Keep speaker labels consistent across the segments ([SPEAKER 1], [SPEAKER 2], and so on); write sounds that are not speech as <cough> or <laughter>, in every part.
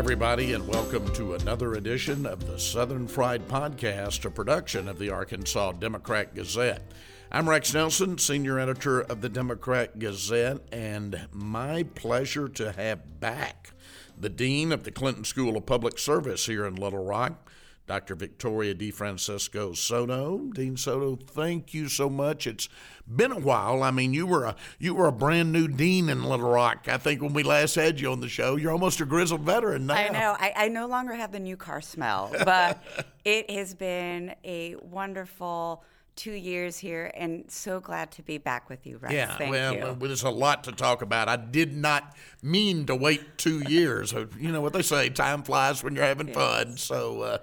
[SPEAKER 1] Everybody, and welcome to another edition of the Southern Fried Podcast, a production of the Arkansas Democrat Gazette. I'm Rex Nelson, senior editor of the Democrat Gazette, and my pleasure to have back the dean of the Clinton School of Public Service here in Little Rock, Dr. Victoria DeFrancesco Soto. Dean Soto, thank you so much. It's been a while. I mean, you were a you were a brand new dean in Little Rock. I think when we last had you on the show, you're almost a grizzled veteran now.
[SPEAKER 2] I know. I, I no longer have the new car smell, but <laughs> it has been a wonderful two years here and so glad to be back with you, Rex.
[SPEAKER 1] Yeah,
[SPEAKER 2] Thank
[SPEAKER 1] well,
[SPEAKER 2] you.
[SPEAKER 1] well, there's a lot to talk about. I did not mean to wait two years. You know what they say, time flies when you're having fun. So uh,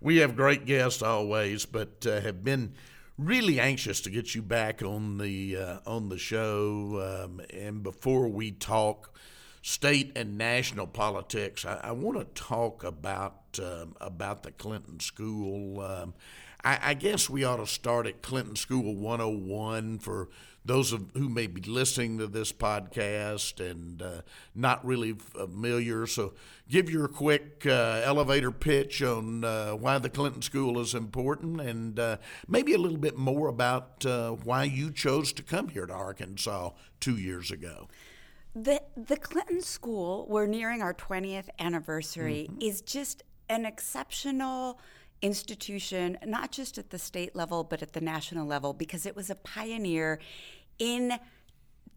[SPEAKER 1] we have great guests always, but uh, have been really anxious to get you back on the uh, on the show. Um, and before we talk state and national politics, I, I want to talk about um, about the Clinton School. Um, I, I, guess we ought to start at Clinton School 101 for those of who may be listening to this podcast and uh, not really familiar. So, give your quick uh, elevator pitch on uh, why the Clinton School is important, and uh, maybe a little bit more about uh, why you chose to come here to Arkansas two years ago.
[SPEAKER 2] The the Clinton School, we're nearing our 20th anniversary, mm-hmm. is just an exceptional institution, not just at the state level, but at the national level, because it was a pioneer in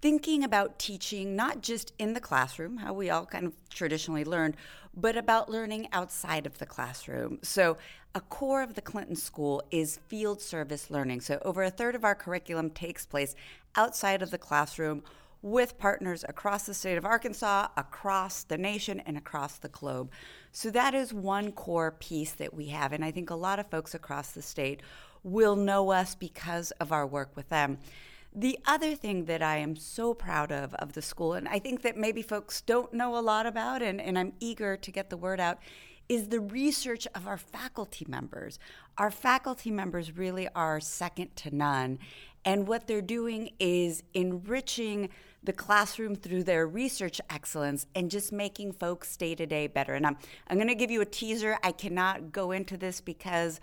[SPEAKER 2] thinking about teaching, not just in the classroom, how we all kind of traditionally learned, but about learning outside of the classroom. So, a core of the Clinton School is field service learning. So, over a third of our curriculum takes place outside of the classroom with partners across the state of Arkansas, across the nation, and across the globe. So that is one core piece that we have. And I think a lot of folks across the state will know us because of our work with them. The other thing that I am so proud of of the school, and I think that maybe folks don't know a lot about, and, and I'm eager to get the word out, is the research of our faculty members. Our faculty members really are second to none. And what they're doing is enriching the classroom through their research excellence and just making folks day to day better. And I'm, I'm going to give you a teaser. I cannot go into this because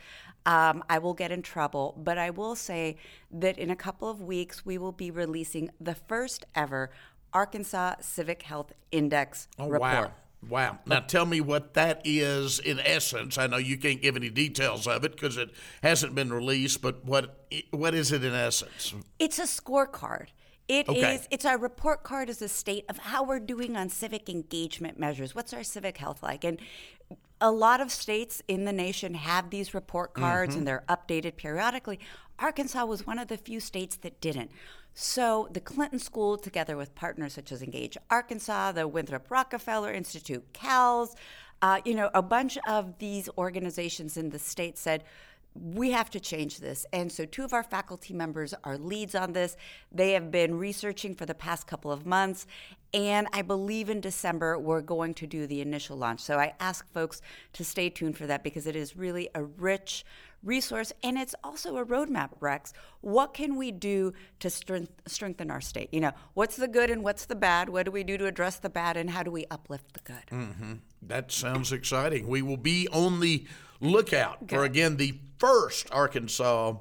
[SPEAKER 2] um, I will get in trouble, but I will say that in a couple of weeks, we will be releasing the first ever Arkansas Civic Health Index
[SPEAKER 1] oh,
[SPEAKER 2] report.
[SPEAKER 1] Wow. Wow. Now tell me what that is in essence. I know you can't give any details of it because it hasn't been released, but what what is it in essence?
[SPEAKER 2] It's a scorecard. It okay. is. It's our report card as a state of how we're doing on civic engagement measures. What's our civic health like? And a lot of states in the nation have these report cards mm-hmm. and they're updated periodically. Arkansas was one of the few states that didn't. So the Clinton School, together with partners such as Engage Arkansas, the Winthrop Rockefeller Institute, CALS, uh, you know, a bunch of these organizations in the state said, we have to change this. And so, two of our faculty members are leads on this. They have been researching for the past couple of months. And I believe in December, we're going to do the initial launch. So, I ask folks to stay tuned for that because it is really a rich resource and it's also a roadmap, Rex. What can we do to strength, strengthen our state? You know, what's the good and what's the bad? What do we do to address the bad and how do we uplift the good?
[SPEAKER 1] Mm-hmm. That sounds exciting. We will be on the lookout for, again, the first Arkansas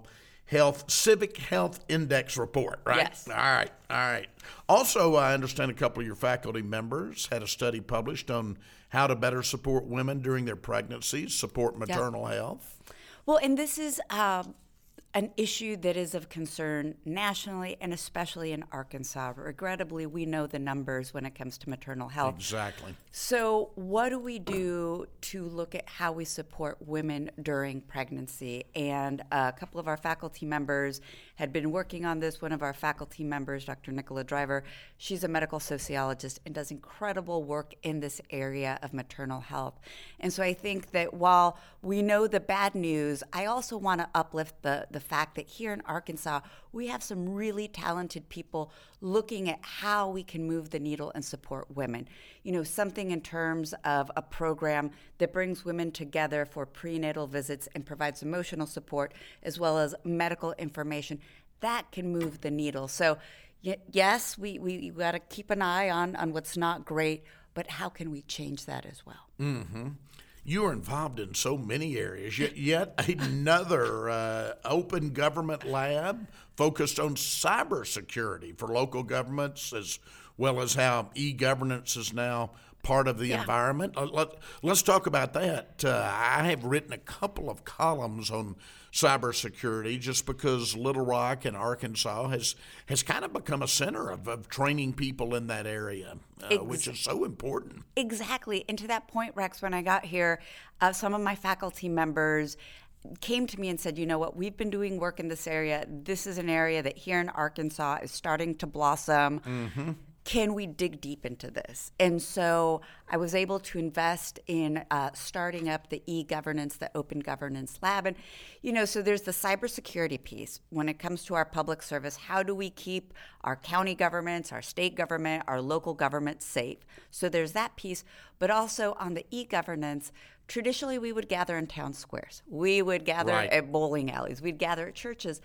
[SPEAKER 1] Health Civic Health Index report, right?
[SPEAKER 2] Yes.
[SPEAKER 1] All right, all right. Also, I understand a couple of your faculty members had a study published on how to better support women during their pregnancies, support maternal yep. health.
[SPEAKER 2] Well, and this is uh, an issue that is of concern nationally and especially in Arkansas. Regrettably, we know the numbers when it comes to maternal health.
[SPEAKER 1] Exactly.
[SPEAKER 2] So, what do we do to look at how we support women during pregnancy? And a couple of our faculty members had been working on this. One of our faculty members, Dr. Nicola Driver, she's a medical sociologist and does incredible work in this area of maternal health. And so, I think that while we know the bad news, I also want to uplift the, the fact that here in Arkansas, we have some really talented people looking at how we can move the needle and support women. You know, something in terms of a program that brings women together for prenatal visits and provides emotional support as well as medical information. That can move the needle. So, yes, we, we, got to keep an eye on, on what's not great, but how can we change that as well?
[SPEAKER 1] Mm-hmm. You are involved in so many areas. Yet, yet another uh, open government lab focused on cybersecurity for local governments, as well as how e-governance is now part of the yeah. environment. Let, us talk about that. Uh, I have written a couple of columns on cybersecurity just because Little Rock and Arkansas has has kind of become a center of, of training people in that area, uh, Ex- which is so important.
[SPEAKER 2] Exactly. And to that point, Rex, when I got here, uh, some of my faculty members came to me and said, you know what, we've been doing work in this area. This is an area that here in Arkansas is starting to blossom. Mm-hmm can we dig deep into this? And so I was able to invest in uh, starting up the e governance, the open governance lab. And, you know, so there's the cybersecurity piece when it comes to our public service. How do we keep our county governments, our state government, our local government safe? So there's that piece. But also on the e governance, traditionally we would gather in town squares, we would gather right. at bowling alleys, we'd gather at churches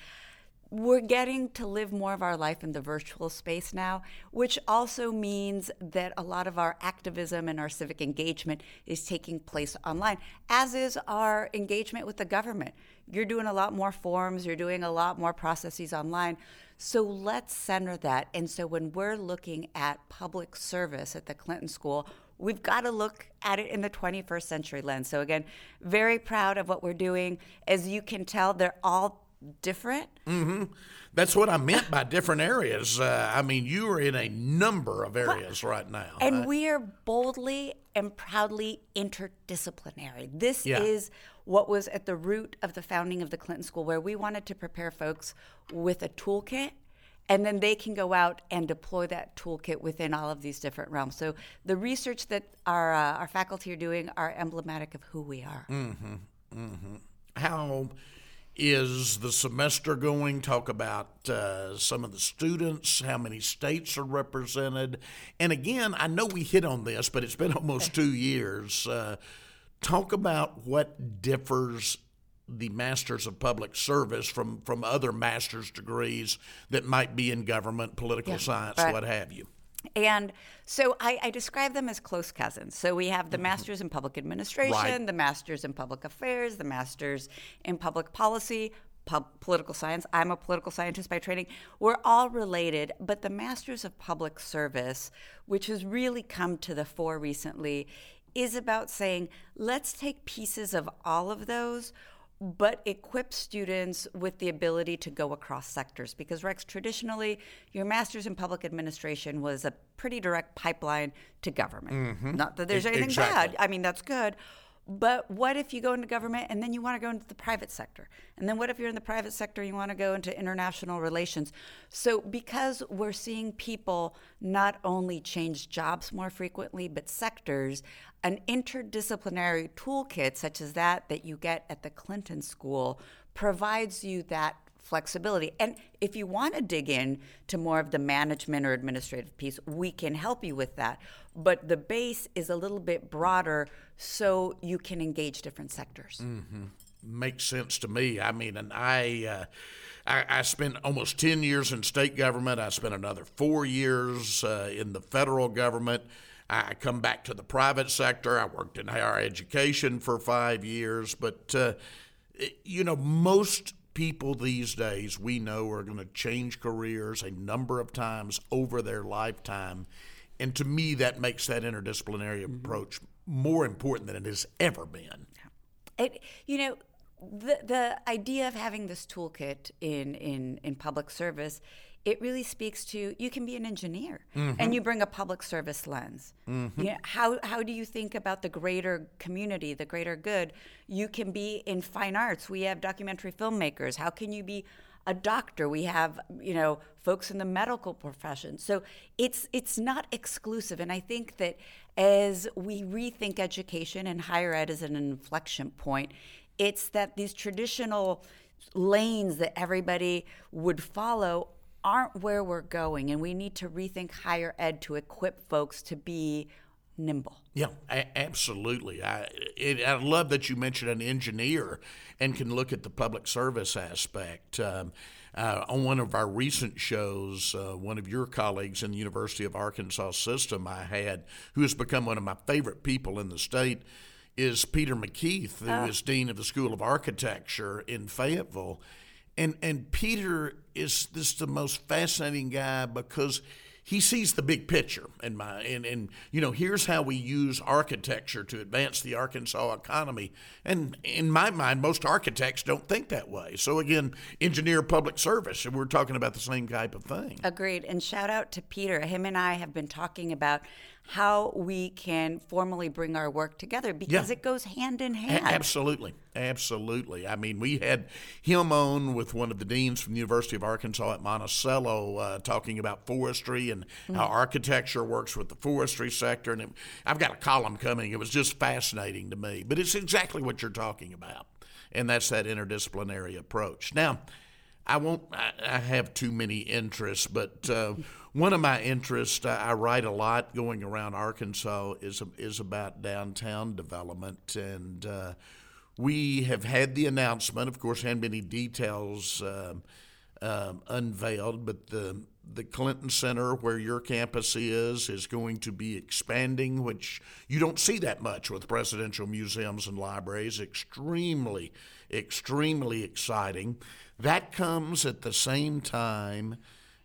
[SPEAKER 2] we're getting to live more of our life in the virtual space now, which also means that a lot of our activism and our civic engagement is taking place online, as is our engagement with the government. You're doing a lot more forms, you're doing a lot more processes online. So let's center that. And so when we're looking at public service at the Clinton School, we've got to look at it in the 21st century lens. So, again, very proud of what we're doing. As you can tell, they're all different.
[SPEAKER 1] Mm-hmm. That's what I meant by different areas. Uh, I mean, you are in a number of areas right now.
[SPEAKER 2] And right? we are boldly and proudly interdisciplinary. This yeah. is what was at the root of the founding of the Clinton School, where we wanted to prepare folks with a toolkit and then they can go out and deploy that toolkit within all of these different realms. So the research that our uh, our faculty are doing are emblematic of who we are.
[SPEAKER 1] Mm-hmm. Mm-hmm. How is the semester going? Talk about uh, some of the students, how many states are represented. And again, I know we hit on this, but it's been <laughs> almost two years. Uh, talk about what differs the Masters of Public Service from, from other master's degrees that might be in government, political yeah, science, right. what have you.
[SPEAKER 2] And so I, I, describe them as close cousins. So we have the mm-hmm. masters in public administration, right. the masters in public affairs, the masters in public policy, pub, political science. I'm a political scientist by training. We're all related, but the masters of public service, which has really come to the fore recently, is about saying let's take pieces of all of those but equip students with the ability to go across sectors because rex traditionally your master's in public administration was a pretty direct pipeline to government mm-hmm. not that there's anything exactly. bad i mean that's good but what if you go into government and then you want to go into the private sector? And then what if you're in the private sector and you want to go into international relations? So, because we're seeing people not only change jobs more frequently, but sectors, an interdisciplinary toolkit such as that that you get at the Clinton School provides you that flexibility. And if you want to dig in to more of the management or administrative piece, we can help you with that. But the base is a little bit broader so you can engage different sectors.
[SPEAKER 1] Mm-hmm. Makes sense to me. I mean, and I. Uh, I, spent almost 10 years in state government. I spent another four years uh, in the federal government. I come back to the private sector. I worked in higher education for five years. But, uh, you know, most people these days we know are going to change careers a number of times over their lifetime. And to me, that makes that interdisciplinary mm-hmm. approach more important than it has ever been.
[SPEAKER 2] It, you know, the the idea of having this toolkit in in in public service it really speaks to you can be an engineer mm-hmm. and you bring a public service lens. Mm-hmm. You know, how, how do you think about the greater community, the greater good? You can be in fine arts. We have documentary filmmakers. How can you be a doctor? We have, you know, folks in the medical profession. So it's it's not exclusive. And I think that as we rethink education and higher ed as an inflection point, it's that these traditional lanes that everybody would follow aren't where we're going, and we need to rethink higher ed to equip folks to be nimble.
[SPEAKER 1] Yeah, a- absolutely. I it, I love that you mentioned an engineer and can look at the public service aspect. Um, uh, on one of our recent shows, uh, one of your colleagues in the University of Arkansas system I had, who has become one of my favorite people in the state, is Peter MacKeith, who is dean of the School of Architecture in Fayetteville, and and Peter is this the most fascinating guy because he sees the big picture and my and, and you know here's how we use architecture to advance the Arkansas economy and in my mind most architects don't think that way so again engineer public service and we're talking about the same type of thing
[SPEAKER 2] Agreed. And shout out to Peter. Him and I have been talking about how we can formally bring our work together because
[SPEAKER 1] Yeah.
[SPEAKER 2] it goes hand in
[SPEAKER 1] A-
[SPEAKER 2] hand.
[SPEAKER 1] Absolutely, absolutely. I mean, we had him on with one of the deans from the University of Arkansas at Monticello, uh, talking about forestry and how architecture works with the forestry sector. And it, I've got a column coming. It was just fascinating to me. But it's exactly what you're talking about, and that's that interdisciplinary approach. Now. I won't. I, have too many interests, but uh, one of my interests, I, I write a lot going around Arkansas, is is about downtown development, and uh, we have had the announcement. Of course, hadn't been any details um, um, unveiled, but the the Clinton Center, where your campus is, is going to be expanding, which you don't see that much with presidential museums and libraries. Extremely, extremely exciting. That comes at the same time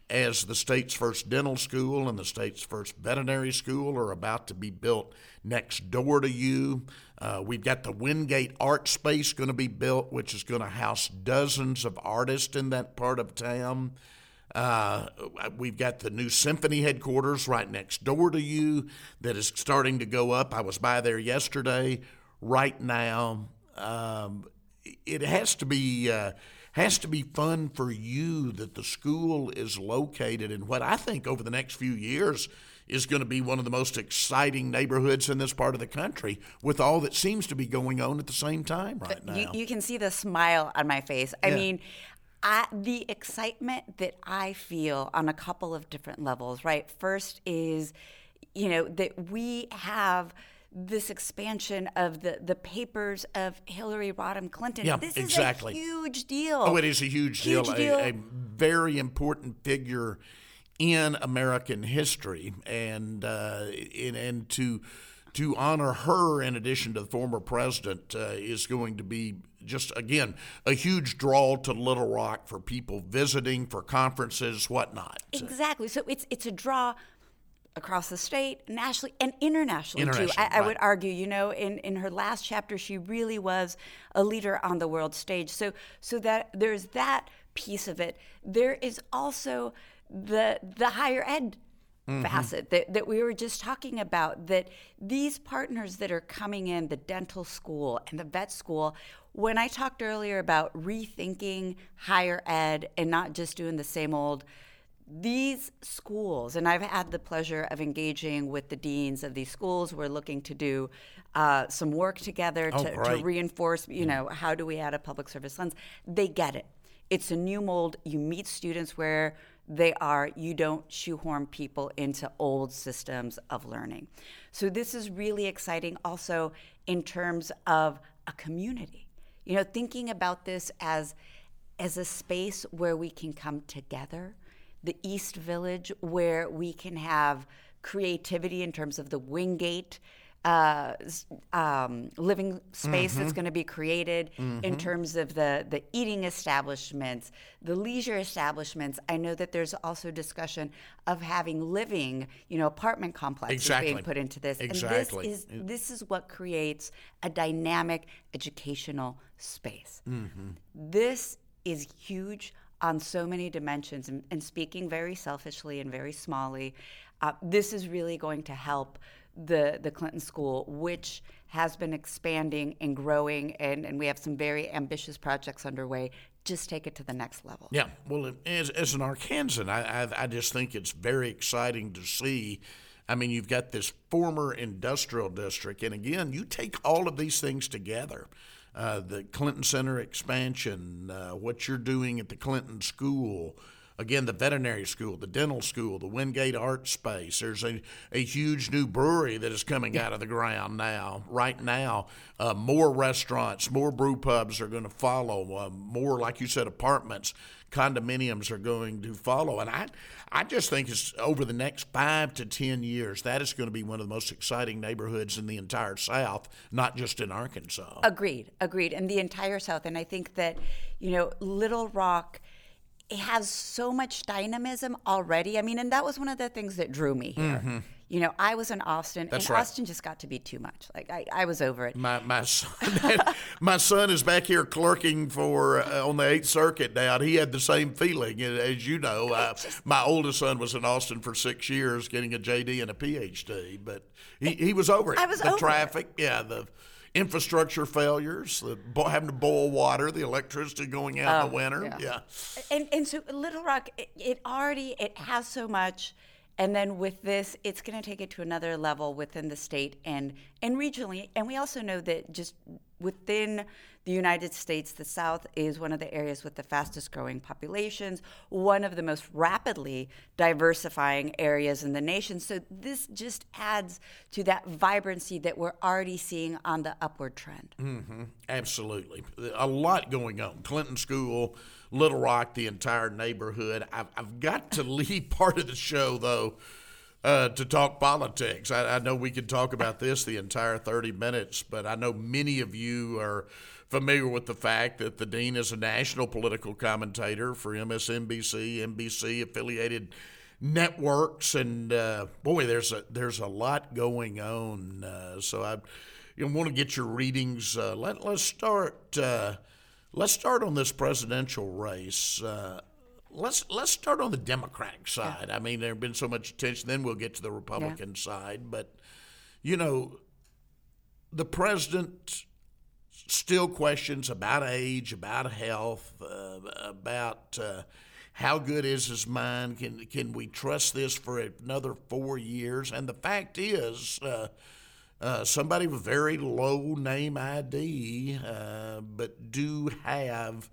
[SPEAKER 1] as the state's first dental school and the state's first veterinary school are about to be built next door to you. Uh, we've got the Windgate Art Space going to be built, which is going to house dozens of artists in that part of town. Uh, we've got the new symphony headquarters right next door to you that is starting to go up. I was by there yesterday. Right now, um, it has to be uh, has to be fun for you that the school is located in what I think over the next few years is going to be one of the most exciting neighborhoods in this part of the country with all that seems to be going on at the same time right now.
[SPEAKER 2] You, you can see the smile on my face. I
[SPEAKER 1] Yeah.
[SPEAKER 2] mean, I, the excitement that I feel on a couple of different levels, right? First is, you know, that we have this expansion of the, the papers of Hillary Rodham Clinton.
[SPEAKER 1] Yeah,
[SPEAKER 2] this
[SPEAKER 1] exactly.
[SPEAKER 2] is a huge deal.
[SPEAKER 1] Oh, it is a huge,
[SPEAKER 2] Huge
[SPEAKER 1] deal,
[SPEAKER 2] deal.
[SPEAKER 1] A, a very important figure in American history, and uh, in, and to to honor her, in addition to the former president, uh, is going to be just again a huge draw to Little Rock for people visiting, for conferences, whatnot.
[SPEAKER 2] Exactly. So it's it's a draw across the state, nationally, and internationally, too.
[SPEAKER 1] Internationally,
[SPEAKER 2] I, I would argue, you know, in, in her last chapter, she really was a leader on the world stage. So so that there's that piece of it. There is also the the higher ed mm-hmm. facet that, that we were just talking about that these partners that are coming in the dental school and the vet school when i talked earlier about rethinking higher ed and not just doing the same old these schools, and I've had the pleasure of engaging with the deans of these schools. We're looking to do uh, some work together
[SPEAKER 1] Oh,
[SPEAKER 2] to, to reinforce, you know, how do we add a public service lens? They get it. It's a new mold. You meet students where they are. You don't shoehorn people into old systems of learning. So this is really exciting also in terms of a community. You know, thinking about this as as a space where we can come together, the East Village, where we can have creativity in terms of the Windgate uh, um, living space that's going to be created, in terms of the, the eating establishments, the leisure establishments. I know that there's also discussion of having living, you know, apartment complexes
[SPEAKER 1] Exactly.
[SPEAKER 2] being put into this.
[SPEAKER 1] Exactly.
[SPEAKER 2] And this is this is what creates a dynamic educational space. This is huge on so many dimensions. And, and speaking very selfishly and very smallly, uh, this is really going to help the, the Clinton School, which has been expanding and growing, and, and we have some very ambitious projects underway. Just take it to the next level.
[SPEAKER 1] Yeah, well, as, as an Arkansan, I, I I just think it's very exciting to see. I mean, you've got this former industrial district, and again, you take all of these things together. Uh, the Clinton Center expansion, uh, what you're doing at the Clinton School, again, the veterinary school, the dental school, the Windgate Art Space. There's a, a huge new brewery that is coming out of the ground now. Right now, uh, more restaurants, more brew pubs are going to follow. Uh, more, like you said, apartments, condominiums are going to follow. And I, I just think it's over the next five to ten years, that is going to be one of the most exciting neighborhoods in the entire South, not just in Arkansas.
[SPEAKER 2] Agreed, agreed, and the entire South. And I think that, you know, Little Rock has so much dynamism already. I mean, and that was one of the things that drew me here. Mm-hmm. You know, I was in Austin, That's and right. Austin just got to be too much. Like I, I was over it.
[SPEAKER 1] My my <laughs> son, my son is back here clerking for uh, on the Eighth Circuit now. And he had the same feeling, as you know. Uh, my oldest son was in Austin for six years, getting a JD and a PhD, but he, he was over it.
[SPEAKER 2] I was
[SPEAKER 1] the
[SPEAKER 2] over
[SPEAKER 1] traffic,
[SPEAKER 2] it.
[SPEAKER 1] yeah, the infrastructure failures, the bo- having to boil water, the electricity going out oh, in the oh, winter. Yeah. yeah.
[SPEAKER 2] And and so Little Rock, it, it already it has so much. And then with this, it's going to take it to another level within the state and and regionally. And we also know that just within the United States, the South is one of the areas with the fastest growing populations, one of the most rapidly diversifying areas in the nation. So this just adds to that vibrancy that we're already seeing on the upward trend.
[SPEAKER 1] Mm-hmm. Absolutely. A lot going on. Clinton School, Little Rock, the entire neighborhood. I've, I've got to <laughs> leave part of the show, though. Uh, to talk politics. I, I, know we could talk about this the entire 30 minutes, but I know many of you are familiar with the fact that the dean is a national political commentator for MSNBC, NBC affiliated networks, and uh, boy, there's a there's a lot going on. Uh, so I you know, want to get your readings. Uh, let let's start. Uh, let's start on this presidential race. Uh, let's let's start on the Democratic side. Yeah. I mean, there's been so much attention. Then we'll get to the Republican yeah. side, but you know, the president still questions about age, about health, uh, about uh, how good is his mind. Can can we trust this for another four years? And the fact is. Uh, uh somebody with very low name ID, uh, but do have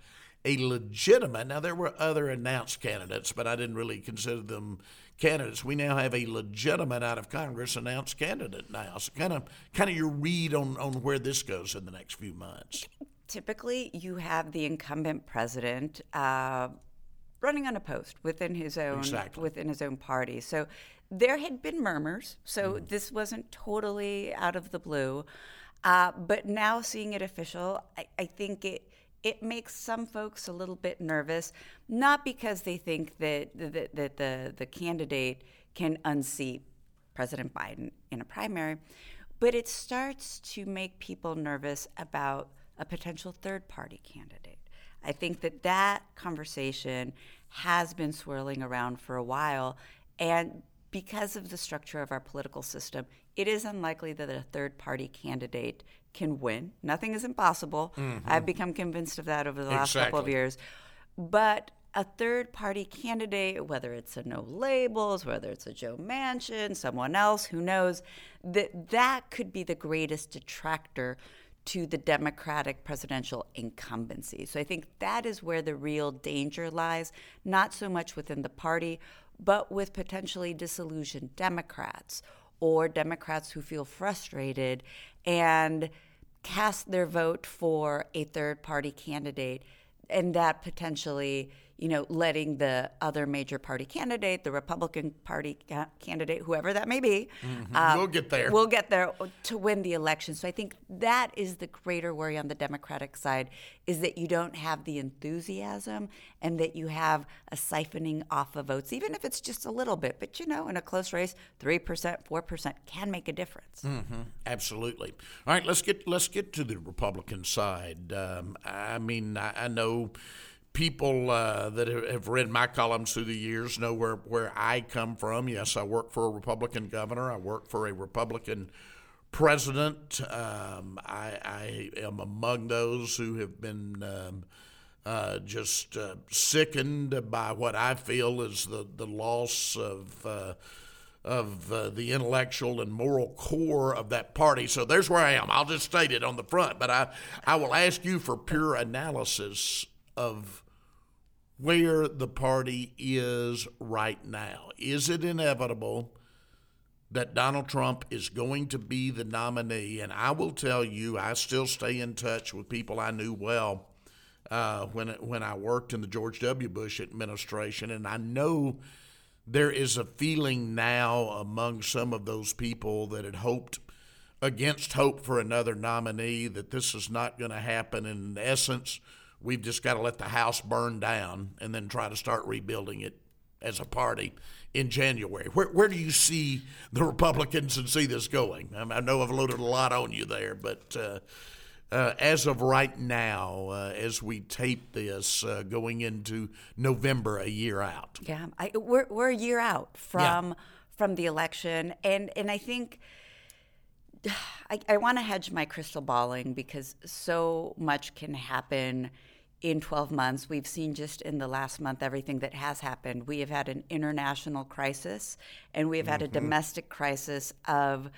[SPEAKER 1] a legitimate. Now there were other announced candidates, but I didn't really consider them candidates. We now have a legitimate out of Congress announced candidate now. So kind of kind of your read on, on where this goes in the next few months.
[SPEAKER 2] Typically, you have the incumbent president uh, running unopposed within his own
[SPEAKER 1] exactly.
[SPEAKER 2] within his own party. So there had been murmurs. So mm. this wasn't totally out of the blue. Uh, but now seeing it official, I, I think it it makes some folks a little bit nervous, not because they think that, that, that the, the candidate can unseat President Biden in a primary, but it starts to make people nervous about a potential third party candidate. I think that that conversation has been swirling around for a while, and because of the structure of our political system, it is unlikely that a third party candidate can win. Nothing is impossible. Mm-hmm. I've become convinced of that over the last
[SPEAKER 1] exactly.
[SPEAKER 2] couple of years. But a third party candidate, whether it's a no labels, whether it's a Joe Manchin, someone else, who knows, that that could be the greatest detractor to the Democratic presidential incumbency. So I think that is where the real danger lies, not so much within the party, but with potentially disillusioned Democrats or Democrats who feel frustrated and cast their vote for a third party candidate and that potentially you know, letting the other major party candidate, the Republican Party ca- candidate, whoever that may be,
[SPEAKER 1] mm-hmm. uh, we'll get there.
[SPEAKER 2] We'll get there to win the election. So I think that is the greater worry on the Democratic side is that you don't have the enthusiasm and that you have a siphoning off of votes, even if it's just a little bit. But you know, in a close race, three percent, four percent can make a difference.
[SPEAKER 1] Mm-hmm. Absolutely. All right, let's get let's get to the Republican side. Um, I mean, I, I know people uh, that have read my columns through the years know where, where I come from. Yes, I work for a Republican governor. I work for a Republican president. Um, I, I, am among those who have been um, uh, just uh, sickened by what I feel is the, the loss of uh, of uh, the intellectual and moral core of that party. So there's where I am. I'll just state it on the front, but I, I will ask you for pure analysis of where the party is right now. Is it inevitable that Donald Trump is going to be the nominee? And I will tell you, I still stay in touch with people I knew well uh, when when I worked in the George W. Bush administration, and I know there is a feeling now among some of those people that had hoped against hope for another nominee that this is not going to happen. In essence, we've just got to let the house burn down and then try to start rebuilding it as a party in January. Where, where do you see the Republicans and see this going? I, mean, I know I've loaded a lot on you there, but uh, uh, as of right now, uh, as we tape this, uh, going into November, a year out.
[SPEAKER 2] Yeah, I, we're we're a year out from yeah. from the election, and and I think. <sighs> I, I want to hedge my crystal balling because so much can happen in 12 months. We've seen just in the last month everything that has happened. We have had an international crisis and we have had mm-hmm. a domestic crisis of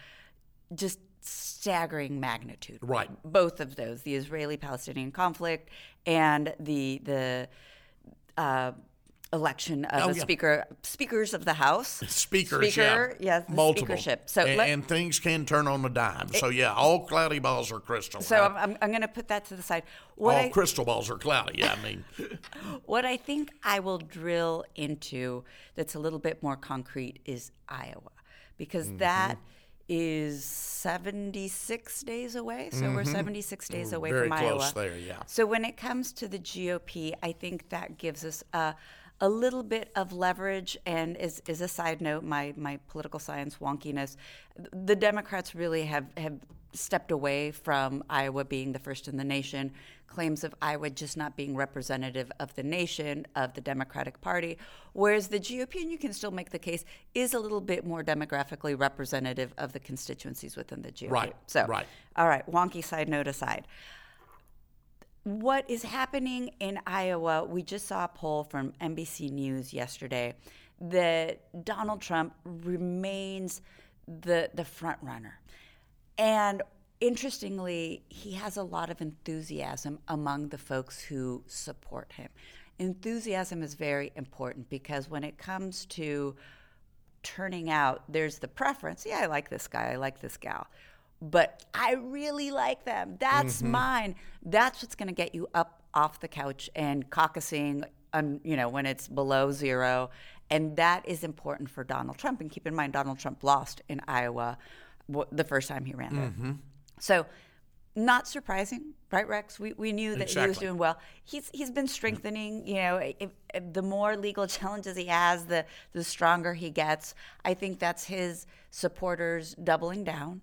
[SPEAKER 2] just staggering magnitude.
[SPEAKER 1] Right.
[SPEAKER 2] Both of those, the Israeli-Palestinian conflict and the the uh, election of oh, a yeah. speaker, speakers of the House. <laughs>
[SPEAKER 1] Speakers,
[SPEAKER 2] speaker,
[SPEAKER 1] yeah,
[SPEAKER 2] yes,
[SPEAKER 1] multiple.
[SPEAKER 2] speakership.
[SPEAKER 1] So and, let, and, things can turn on a dime. It, so yeah, all cloudy balls are crystal. Balls.
[SPEAKER 2] So I'm, I'm, I'm going to put that to the side.
[SPEAKER 1] What all I, crystal balls are cloudy. Yeah, I mean, <laughs>
[SPEAKER 2] what I think I will drill into that's a little bit more concrete is Iowa, because mm-hmm. that is 76 days away. So mm-hmm. we're 76 days away
[SPEAKER 1] Very
[SPEAKER 2] from
[SPEAKER 1] close
[SPEAKER 2] Iowa.
[SPEAKER 1] there, yeah.
[SPEAKER 2] So when it comes to the GOP, I think that gives us a, a little bit of leverage. And as, as a side note, my, my political science wonkiness, the Democrats really have, have stepped away from Iowa being the first in the nation, claims of Iowa just not being representative of the nation, of the Democratic Party, whereas the GOP, and you can still make the case, is a little bit more demographically representative of the constituencies within the GOP.
[SPEAKER 1] Right.
[SPEAKER 2] So,
[SPEAKER 1] right.
[SPEAKER 2] all right, wonky side note aside. What is happening in Iowa, we just saw a poll from NBC News yesterday that Donald Trump remains the, the front runner. And interestingly, he has a lot of enthusiasm among the folks who support him. Enthusiasm is very important because when it comes to turning out, there's the preference. Yeah, I like this guy, I like this gal. But I really like them. That's mm-hmm. mine. That's what's going to get you up off the couch and caucusing, on, you know, when it's below zero. And that is important for Donald Trump. And keep in mind, Donald Trump lost in Iowa the first time he ran mm-hmm. So, not surprising, right, Rex? We, we knew that
[SPEAKER 1] exactly.
[SPEAKER 2] he was doing well. He's he's been strengthening. You know, if, if the more legal <laughs> challenges he has, the the stronger he gets. I think that's his supporters doubling down.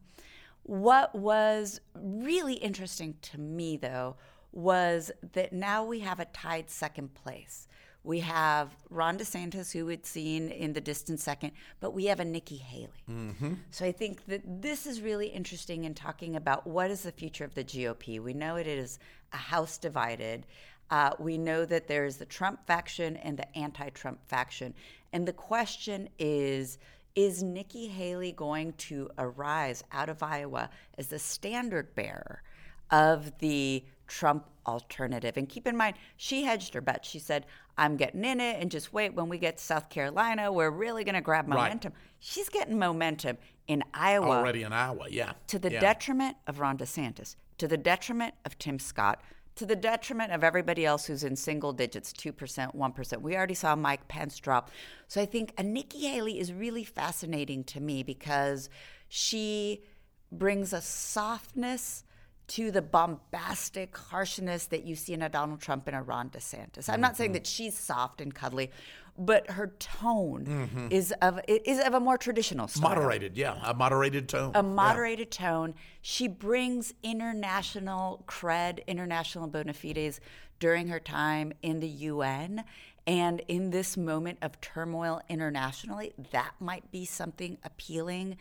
[SPEAKER 2] What was really interesting to me, though, was that now we have a tied second place. We have Ron DeSantis, who we'd seen in the distant second, but we have a Nikki Haley. Mm-hmm. So I think that this is really interesting in talking about what is the future of the GOP. We know it is a house divided. Uh, we know that there is the Trump faction and the anti Trump faction. And the question is is Nikki Haley going to arise out of Iowa as the standard bearer of the Trump alternative? And keep in mind, she hedged her bet. She said, I'm getting in it and just wait when we get to South Carolina, we're really going to grab momentum. Right. She's getting momentum in Iowa.
[SPEAKER 1] Already in Iowa, yeah.
[SPEAKER 2] To the
[SPEAKER 1] yeah.
[SPEAKER 2] detriment of Ron DeSantis, to the detriment of Tim Scott, to the detriment of everybody else who's in single digits 2%, 1%. We already saw Mike Pence drop. So I think a Nikki Haley is really fascinating to me because she brings a softness to the bombastic harshness that you see in a Donald Trump and a Ron DeSantis. I'm not saying mm-hmm. that she's soft and cuddly, but her tone mm-hmm. is of is of a more traditional style.
[SPEAKER 1] Moderated, yeah, a moderated tone.
[SPEAKER 2] A moderated yeah. tone. She brings international cred, international bona fides during her time in the UN. And in this moment of turmoil internationally, that might be something appealing.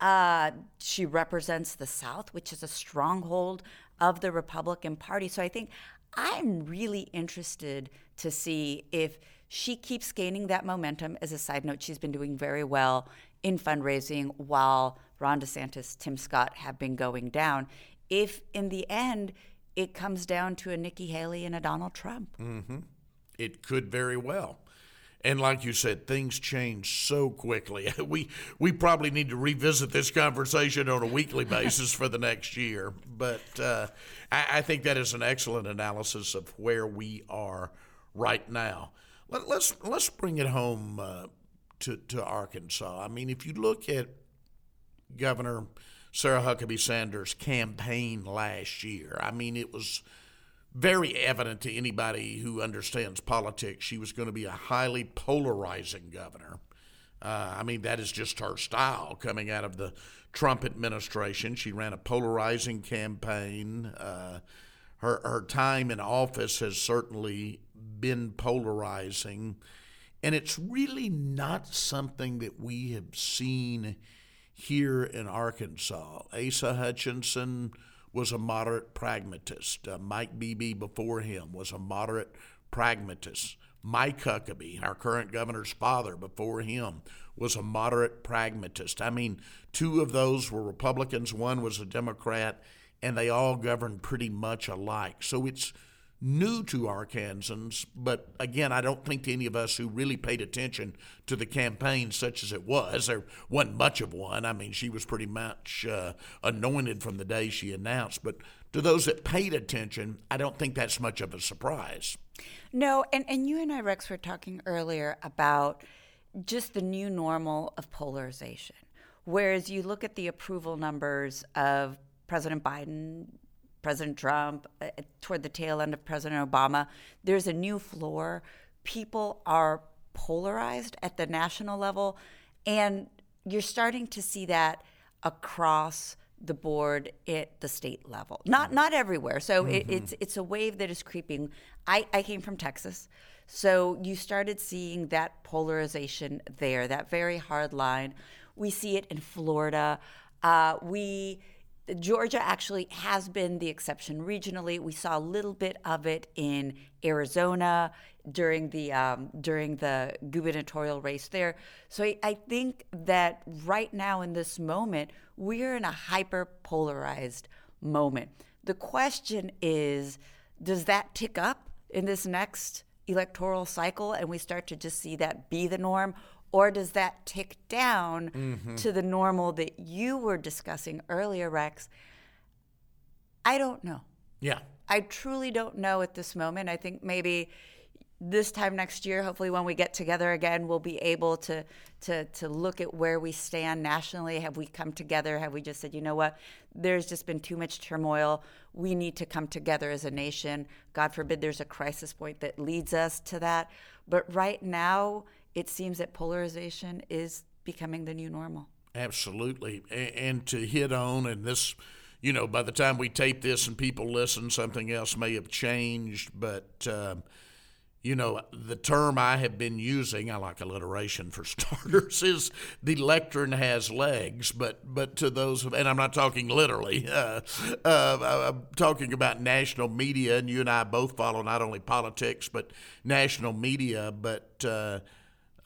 [SPEAKER 2] Uh, she represents the South, which is a stronghold of the Republican Party. So I think I'm really interested to see if she keeps gaining that momentum. As a side note, she's been doing very well in fundraising while Ron DeSantis, Tim Scott have been going down. If in the end it comes down to a Nikki Haley and a Donald Trump.
[SPEAKER 1] Mm-hmm. It could very well. And like you said, things change so quickly. <laughs> We we probably need to revisit this conversation on a weekly <laughs> basis for the next year. But uh, I, I, think that is an excellent analysis of where we are right now. Let, us let's, let's bring it home uh, to to Arkansas. I mean, if you look at Governor Sarah Huckabee Sanders' campaign last year, I mean, it was very evident to anybody who understands politics she was going to be a highly polarizing governor. Uh, I mean, that is just her style coming out of the Trump administration. She ran a polarizing campaign. Uh, her, her time in office has certainly been polarizing. And it's really not something that we have seen here in Arkansas. Asa Hutchinson was a moderate pragmatist. Uh, Mike Beebe before him was a moderate pragmatist. Mike Huckabee, our current governor's father before him, was a moderate pragmatist. I mean, two of those were Republicans, one was a Democrat, and they all governed pretty much alike. So it's new to Arkansans, but again, I don't think any of us who really paid attention to the campaign such as it was, there wasn't much of one. I mean, she was pretty much uh, anointed from the day she announced, but to those that paid attention, I don't think that's much of a surprise.
[SPEAKER 2] No, and, and you and I, Rex, were talking earlier about just the new normal of polarization. Whereas you look at the approval numbers of President Biden, President Trump, uh, toward the tail end of President Obama, there's a new floor. People are polarized at the national level, and you're starting to see that across the board at the state level. Not not everywhere. So mm-hmm. it, it's it's a wave that is creeping. I, I came from Texas. So you started seeing that polarization there, that very hard line. We see it in Florida. Uh, we Georgia actually has been the exception regionally. We saw a little bit of it in Arizona during the um, during the gubernatorial race there. So I, I, think that right now in this moment, we're in a hyper polarized moment. The question is, does that tick up in this next electoral cycle, and we start to just see that be the norm, or does that tick down mm-hmm. to the normal that you were discussing earlier, Rex? I don't know.
[SPEAKER 1] Yeah.
[SPEAKER 2] I truly don't know at this moment. I think maybe this time next year, hopefully when we get together again, we'll be able to to to look at where we stand nationally. Have we come together? Have we just said, you know what? There's just been too much turmoil. We need to come together as a nation. God forbid there's a crisis point that leads us to that. But right now, it seems that polarization is becoming the new normal.
[SPEAKER 1] Absolutely. And, to hit on, and this, you know, by the time we tape this and people listen, something else may have changed. But, uh, you know, the term I have been using, I like alliteration for <laughs> starters, is the lectern has legs. But but to those, and I'm not talking literally, <laughs> uh, uh, I'm talking about national media, and you and I both follow not only politics but national media. But uh,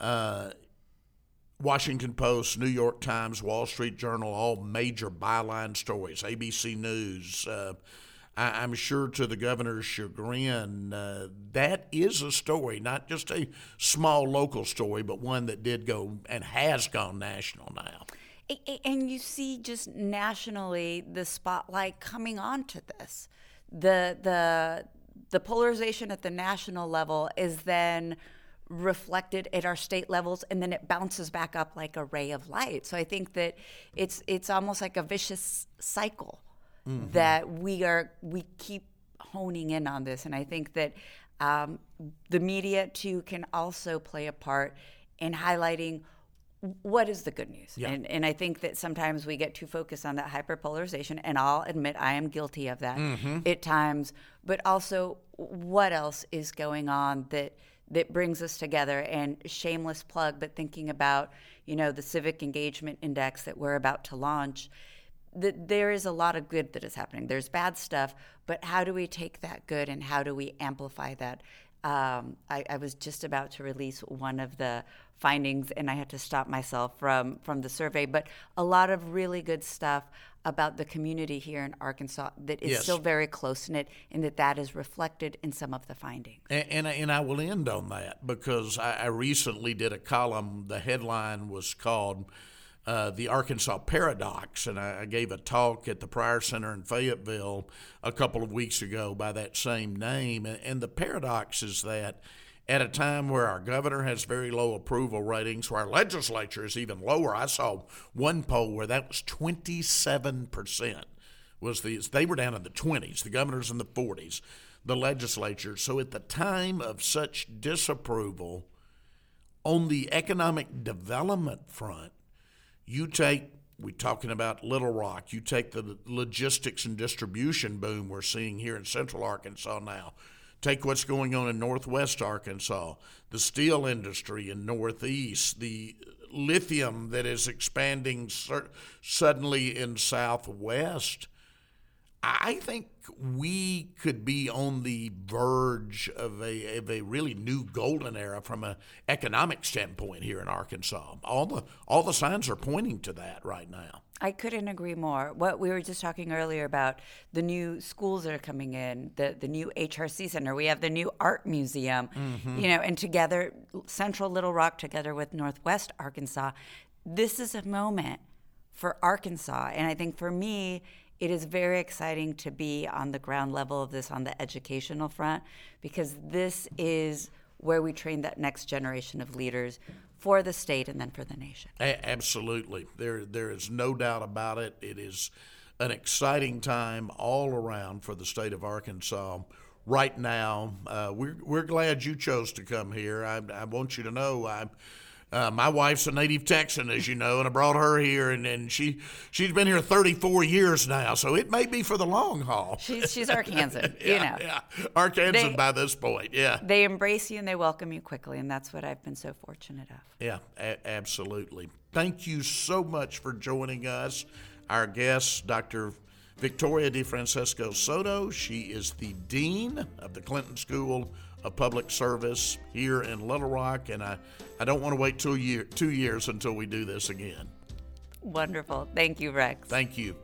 [SPEAKER 1] uh, Washington Post, New York Times, Wall Street Journal, all major byline stories, ABC News. Uh, I, am sure to the governor's chagrin, uh, that is a story, not just a small local story, but one that did go and has gone national now.
[SPEAKER 2] And you see just nationally the spotlight coming onto this. The, the, the polarization at the national level is then reflected at our state levels and then it bounces back up like a ray of light so i think that it's it's almost like a vicious cycle mm-hmm. that we are we keep honing in on this and i think that um, the media too can also play a part in highlighting what is the good news yeah. and, and i think that sometimes we get too focused on that hyperpolarization and i'll admit i am guilty of that mm-hmm. at times but also what else is going on that that brings us together and shameless plug but thinking about you know the civic engagement index that we're about to launch that there is a lot of good that is happening. There's bad stuff but how do we take that good and how do we amplify that Um, I, I was just about to release one of the findings, and I had to stop myself from from the survey. But a lot of really good stuff about the community here in Arkansas that is
[SPEAKER 1] Yes.
[SPEAKER 2] still very close knit, and that that is reflected in some of the findings.
[SPEAKER 1] And, and, I- and I will end on that because I, I recently did a column. The headline was called uh, The Arkansas Paradox. And I, I gave a talk at the Pryor Center in Fayetteville a couple of weeks ago by that same name. And, and the paradox is that at a time where our governor has very low approval ratings, where our legislature is even lower, I saw one poll where that was 27% was the they were down in the 20s, the governors in the 40s, the legislature. So at the time of such disapproval on the economic development front, you take we're talking about Little Rock, you take the logistics and distribution boom we're seeing here in central Arkansas now. Take what's going on in northwest Arkansas, the steel industry in northeast, the lithium that is expanding suddenly in southwest. I think we could be on the verge of a, of a really new golden era from an economic standpoint here in Arkansas. All the all the signs are pointing to that right now.
[SPEAKER 2] I couldn't agree more. What we were just talking earlier about the new schools that are coming in, the the new HRC Center. We have the new art museum, mm-hmm. you know, and together, Central Little Rock together with Northwest Arkansas. This is a moment for Arkansas, and I think for me, it is very exciting to be on the ground level of this on the educational front because this is where we train that next generation of leaders for the state and then for the nation.
[SPEAKER 1] A- absolutely, there there is no doubt about it. It is an exciting time all around for the state of Arkansas. Right now, uh, we're we're glad you chose to come here. I, I want you to know I. Uh, my wife's a native Texan, as you know, and I brought her here, and, and she she's been here 34 years now, so it may be for the long haul.
[SPEAKER 2] She's, she's Arkansan, <laughs> you know.
[SPEAKER 1] yeah, Arkansas
[SPEAKER 2] They-
[SPEAKER 1] by this point, yeah.
[SPEAKER 2] They embrace you and they welcome you quickly, and that's what I've been so fortunate of.
[SPEAKER 1] Yeah, a- absolutely. Thank you so much for joining us. Our guest, Dr. Victoria DeFrancesco Soto. She is the Dean of the Clinton School of Public Service here in Little Rock, and I, I don't want to wait two, year, two years until we do this again.
[SPEAKER 2] Wonderful. Thank you, Rex.
[SPEAKER 1] Thank you.